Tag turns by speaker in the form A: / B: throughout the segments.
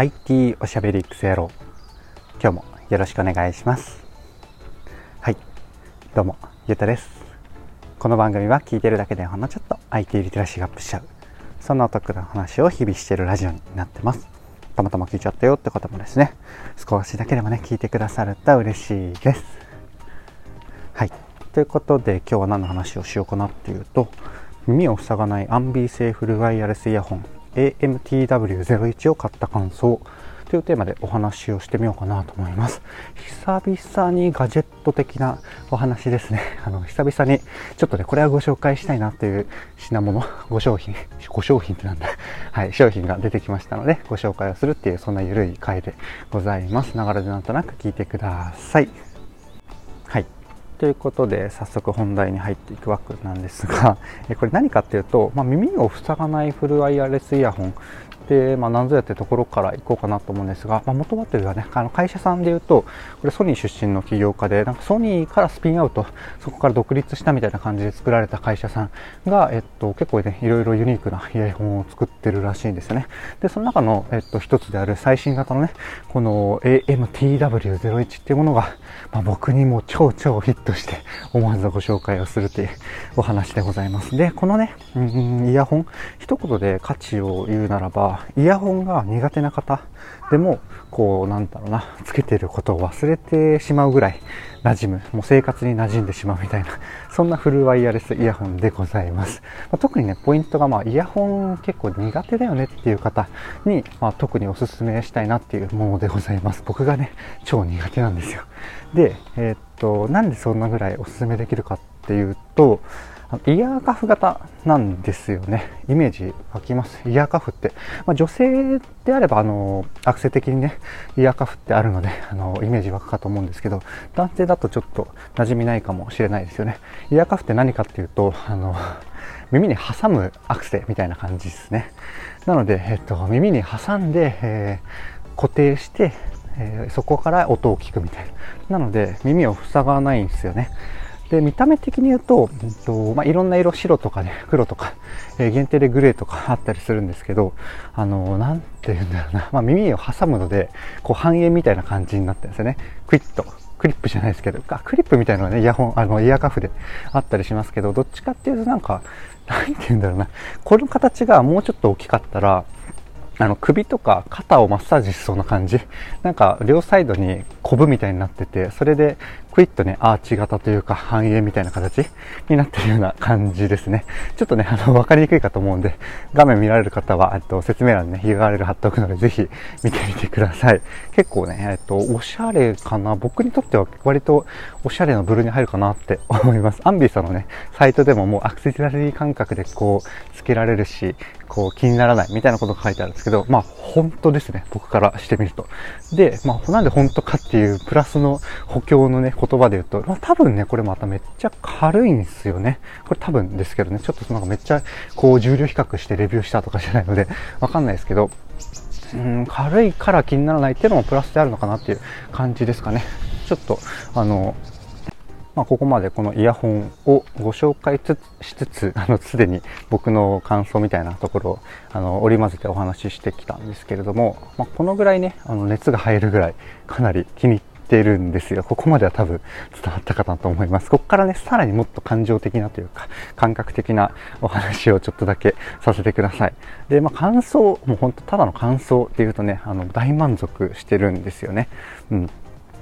A: IT おしゃべりクソ野郎。今日もよろしくお願いします。はい。どうもゆうたです。この番組は聞いてるだけでほんのちょっと IT リテラシーがアップしちゃう。そんなお得な話を日々しているラジオになってます。たまたま聞いちゃったよって方もですね。少しだけでもね聞いてくださると嬉しいです。はい。ということで今日は何の話をしようかなっていうと耳を塞がない ambie セーフルワイヤレスイヤホン AMTW01 を買った感想というテーマでお話をしてみようかなと思います。久々にガジェット的なお話ですね。あの久々にちょっとねこれはご紹介したいなという品物ご商品 ご商品ってなんだ。はい商品が出てきましたのでご紹介をするっていうそんな緩い回でございます。ながらでなんとなく聞いてください。ということで早速本題に入っていくわけなんですが これ何かっていうと、まあ、耳を塞がないフルワイヤレスイヤホンで、まあ、何ぞやってところから行こうかなと思うんですが、まあ、元はというかね、あの会社さんでいうと、これソニー出身の起業家で、なんかソニーからスピンアウト、そこから独立したみたいな感じで作られた会社さんが、えっと、結構ね、いろいろユニークなイヤホンを作ってるらしいんですよね。で、その中の、えっと、一つである最新型のね、この AMTW01 っていうものが、まあ、僕にも超超ヒットして、思わずご紹介をするというお話でございます。で、このね、うん、イヤホン、一言で価値を言うならば、イヤホンが苦手な方でも、こう、なんだろうな、つけてることを忘れてしまうぐらい馴染む、もう生活に馴染んでしまうみたいな、そんなフルワイヤレスイヤホンでございます。まあ、特にね、ポイントが、まあ、イヤホン結構苦手だよねっていう方に、まあ、特にお勧めしたいなっていうものでございます。僕がね、超苦手なんですよ。で、えー、っと、なんでそんなぐらいお勧めできるかっていうと、イヤーカフ型なんですよね。イメージ湧きます。イヤーカフって。まあ、女性であれば、あの、アクセ的にね、イヤーカフってあるので、あの、イメージ湧くかと思うんですけど、男性だとちょっと馴染みないかもしれないですよね。イヤーカフって何かっていうと、あの、耳に挟むアクセみたいな感じですね。なので、えっと、耳に挟んで、えー、固定して、えー、そこから音を聞くみたいな。なので、耳を塞がないんですよね。で、見た目的に言うと、うんとまあ、いろんな色、白とかね、黒とか、えー、限定でグレーとか あったりするんですけど、あのー、なんて言うんだろうな、まあ、耳を挟むので、こう半円みたいな感じになってるんですよね。クイッと。クリップじゃないですけど、あクリップみたいなのはね、イヤホン、あの、イヤーカフであったりしますけど、どっちかっていうとなんか、なんて言うんだろうな、この形がもうちょっと大きかったら、あの首とか肩をマッサージしそうな感じなんか両サイドにコブみたいになっててそれでクイッとね、アーチ型というか半円みたいな形になってるような感じですね。ちょっとね、あの、わかりにくいかと思うんで、画面見られる方は、えっと、説明欄にね、URL 貼っておくので、ぜひ見てみてください。結構ね、えっと、おしゃれかな？僕にとっては割とおしゃれの部類に入るかなって思います。アンビーさんのね、サイトでももうアクセサリー感覚でこう、付けられるし、こう、気にならないみたいなことが書いてあるんですけど、まあ、本当ですね。僕からしてみると。で、まあ、なんで本当かっていう、プラスの補強のね、言葉で言うと、まあ、多分ね、これまためっちゃ軽いんですよね。これ多分ですけどね、ちょっとなんかめっちゃこう重量比較してレビューしたとかじゃないので、わかんないですけど、うん、軽いから気にならないっていうのもプラスであるのかなっていう感じですかね。ちょっと、あの、まあ、ここまでこのイヤホンをご紹介しつつ、あの、すでに僕の感想みたいなところを、あの、織り交ぜてお話ししてきたんですけれども、まあ、このぐらいね、あの、熱が入るぐらい、かなり気に入ってるんですよ。ここまでは多分伝わったかなと思います。ここからね、さらにもっと感情的なというか、感覚的なお話をちょっとだけさせてください。で、まあ、感想、もうほんとただの感想っていうとね、あの、大満足してるんですよね。うん。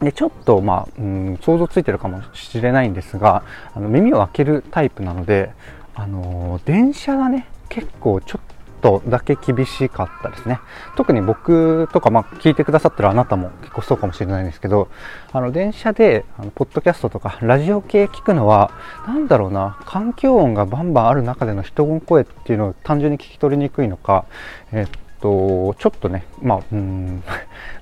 A: でちょっと、まあ、うん、想像ついてるかもしれないんですがあの耳を開けるタイプなので、あの電車がね結構ちょっとだけ厳しかったですね。特に僕とか、まあ、聞いてくださってるあなたも結構そうかもしれないんですけどあの電車であのポッドキャストとかラジオ系聞くのは何だろうな環境音がバンバンある中での人の声っていうのを単純に聞き取りにくいのか、えっと、ちょっとね、まあ、うん、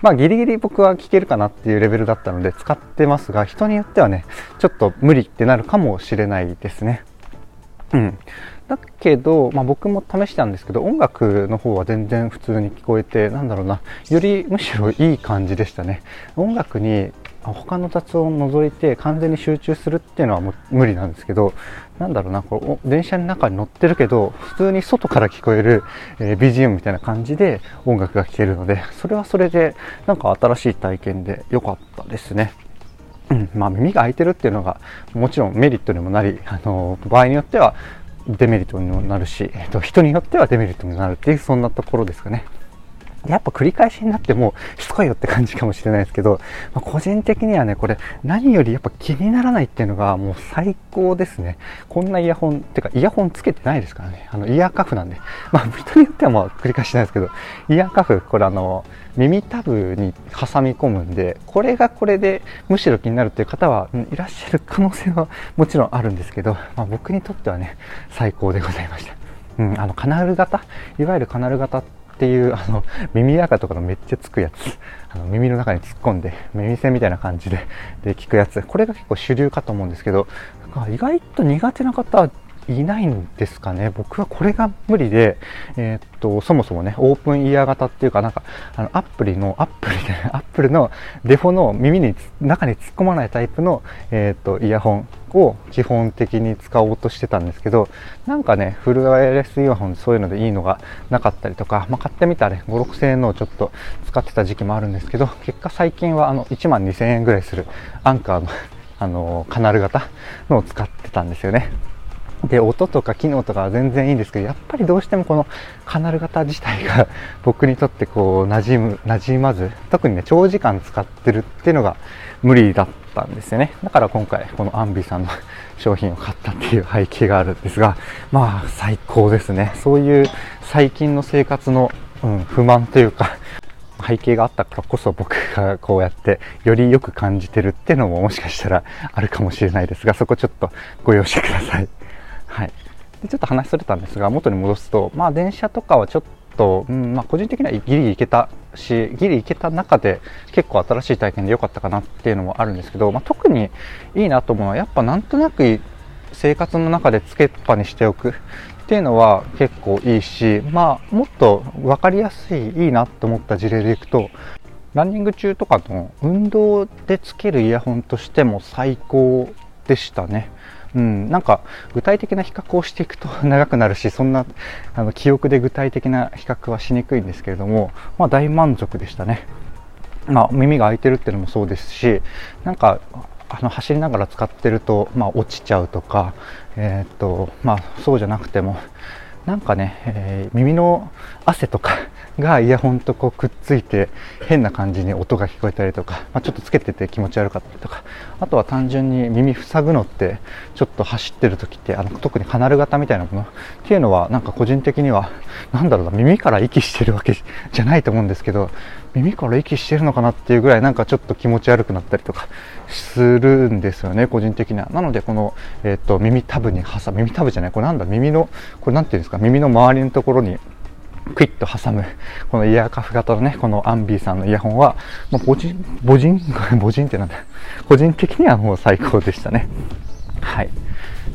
A: まあ、ギリギリ僕は聞けるかなっていうレベルだったので使ってますが、人によってはね、ちょっと無理ってなるかもしれないですね。うん。だけど、まあ、僕も試したんですけど、音楽の方は全然普通に聞こえて、なんだろうな、よりむしろいい感じでしたね。音楽に他の雑音を除いて完全に集中するっていうのはもう無理なんですけどなんだろうなこう電車の中に乗ってるけど普通に外から聞こえる、えー、BGM みたいな感じで音楽が聴けるのでそれはそれでなんか新しい体験で良かったですね。うんまあ、耳が開いてるっていうのがもちろんメリットにもなり、あの場合によってはデメリットにもなるし、えっと、人によってはデメリットにもなるっていうそんなところですかね。やっぱ繰り返しになってもしつこいよって感じかもしれないですけど、まあ、個人的にはね、これ何よりやっぱ気にならないっていうのがもう最高ですね。こんなイヤホン、ってかイヤホンつけてないですからね。あのイヤーカフなんで。まあ人によってはまあ繰り返しないですけど、イヤーカフ、これあの、耳タブに挟み込むんで、これがこれでむしろ気になるっていう方はいらっしゃる可能性はもちろんあるんですけど、まあ、僕にとってはね、最高でございました。うん、あのカナル型、いわゆるカナル型ってっていうあの耳垢とかのめっちゃつくやつ。あの耳の中に突っ込んで耳栓みたいな感じでで聞くやつ。これが結構主流かと思うんですけど意外と苦手な方いないんですかね。僕はこれが無理で、えー、っと、そもそもね、オープンイヤー型っていうか、なんか、あの、アップルの、アプルで、アップルのデフォの耳に、中に突っ込まないタイプの、えー、っと、イヤホンを基本的に使おうとしてたんですけど、なんかね、フルワイヤレスイヤホンそういうのでいいのがなかったりとか、まあ、買ってみたらね、5、6000円のをちょっと使ってた時期もあるんですけど、結果最近はあの、1万2000円ぐらいするアンカーの、あの、カナル型のを使ってたんですよね。で、音とか機能とかは全然いいんですけど、やっぱりどうしてもこのカナル型自体が 僕にとってこう馴染む、馴染まず、特にね、長時間使ってるっていうのが無理だったんですよね。だから今回このアンビさんの 商品を買ったっていう背景があるんですが、まあ最高ですね。そういう最近の生活の、うん、不満というか、背景があったからこそ僕がこうやってよりよく感じてるっていうのももしかしたらあるかもしれないですが、そこちょっとご容赦ください。はい、でちょっと話それたんですが元に戻すと、まあ、電車とかはちょっと、うんまあ、個人的にはギリ行けたしギリ行けた中で結構新しい体験で良かったかなっていうのもあるんですけど、まあ、特にいいなと思うのはやっぱなんとなく生活の中でつけっぱにしておくっていうのは結構いいし、まあ、もっと分かりやすいいいなと思った事例でいくとランニング中とかの運動でつけるイヤホンとしても最高でしたね。うん、なんか具体的な比較をしていくと 長くなるしそんなあの記憶で具体的な比較はしにくいんですけれども、まあ、大満足でしたね、まあ、耳が開いてるっていうのもそうですしなんかあの走りながら使ってると、まあ、落ちちゃうとか、えー、っとまあ、そうじゃなくてもなんかね、えー、耳の汗とか がイヤホンとこうくっついて変な感じに音が聞こえたりとか、まあ、ちょっとつけてて気持ち悪かったりとかあとは単純に耳塞ぐのってちょっと走ってる時ってあの特にカナル型みたいなものっていうのはなんか個人的にはなんだろうな耳から息してるわけじゃないと思うんですけど耳から息してるのかなっていうぐらいなんかちょっと気持ち悪くなったりとかするんですよね個人的には。なのでこの、えーと、耳タブに挟む。耳タブじゃない。これなんだ耳のこれなんていうんですか耳の周りのところにクイッと挟む、このイヤーカフ型のね、このアンビーさんのイヤホンは、まあ、ボジン、ボジン、ボジンってなんだ、個人的にはもう最高でしたね。はい。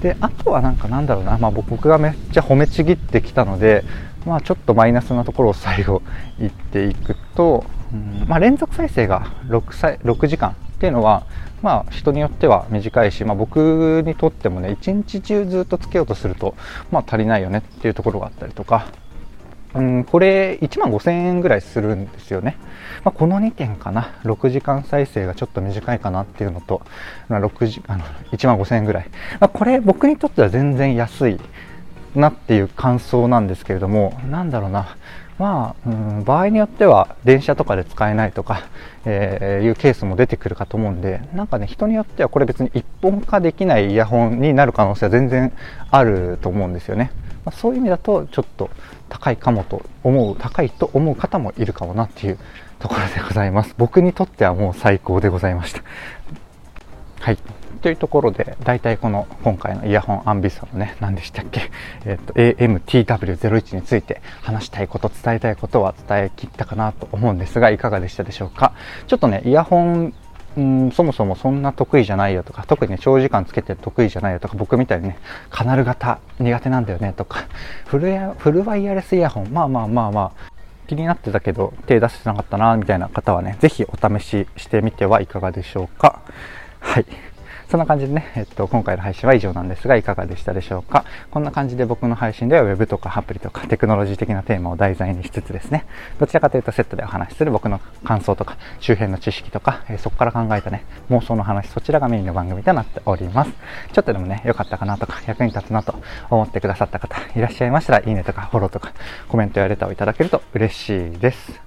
A: で、あとはなんかなんだろうな、まあ僕がめっちゃ褒めちぎってきたので、まあちょっとマイナスなところを最後言っていくと、うんまあ、連続再生が 6, 歳6時間っていうのは、まあ、人によっては短いし、まあ、僕にとってもね一日中ずっとつけようとすると、まあ、足りないよねっていうところがあったりとか、うん、これ1万5000円ぐらいするんですよね。まあ、この2点かな。6時間再生がちょっと短いかなっていうのと、まあ、6時あの1万5000円ぐらい。まあ、これ僕にとっては全然安いなっていう感想なんですけれども、なんだろうな。まあ、うん、場合によっては電車とかで使えないとか、えー、いうケースも出てくるかと思うんで、なんかね、人によってはこれ別に一本化できないイヤホンになる可能性は全然あると思うんですよね。まあ、そういう意味だとちょっと高いかもと思う、高いと思う方もいるかもなっていうところでございます。僕にとってはもう最高でございました。はい。というところで、大体この今回のイヤホンアンビサのね、何でしたっけ、えっ、と、AMTW01 について話したいこと、伝えたいことは伝えきったかなと思うんですが、いかがでしたでしょうか？ちょっとね、イヤホンうんそもそもそんな得意じゃないよとか特にね長時間つけて得意じゃないよとか僕みたいにねカナル型苦手なんだよねとかフルフルワイヤレスイヤホンまあまあまあまあ気になってたけど手出せてなかったなみたいな方はね、ぜひお試ししてみてはいかがでしょうか？はい。そんな感じでね、えっと、今回の配信は以上なんですが、いかがでしたでしょうか？こんな感じで僕の配信では Web とかアプリとかテクノロジー的なテーマを題材にしつつですね、どちらかというとセットでお話しする僕の感想とか、周辺の知識とか、え、そこから考えたね、妄想の話、そちらがメインの番組となっております。ちょっとでもね、良かったかなとか、役に立つなと思ってくださった方いらっしゃいましたら、いいねとかフォローとか、コメントやレターをいただけると嬉しいです。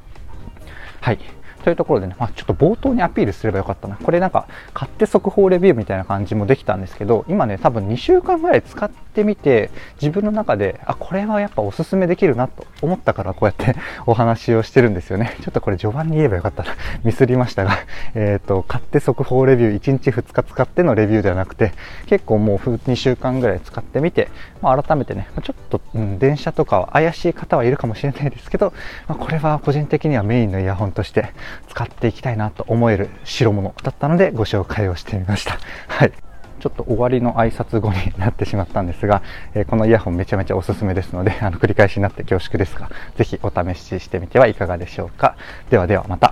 A: はい。というところでね、まあ、ちょっと冒頭にアピールすればよかったな。これなんか、買って速報レビューみたいな感じもできたんですけど、今ね、多分2週間ぐらい使ってみて、自分の中で、あ、これはやっぱおすすめできるなと思ったから、こうやって お話をしてるんですよね。ちょっとこれ序盤に言えばよかったな。ミスりましたが、えっ、ー、と、買って速報レビュー1日2日使ってのレビューではなくて、結構もう2週間ぐらい使ってみて、まあ、改めてね、ちょっと、うん、電車とか怪しい方はいるかもしれないですけど、まあ、これは個人的にはメインのイヤホンとして使っていきたいなと思える代物だったのでご紹介をしてみました。はい。ちょっと終わりの挨拶後になってしまったんですが、えー、このイヤホンめちゃめちゃおすすめですので、あの繰り返しになって恐縮ですが、ぜひお試ししてみてはいかがでしょうか。ではではまた。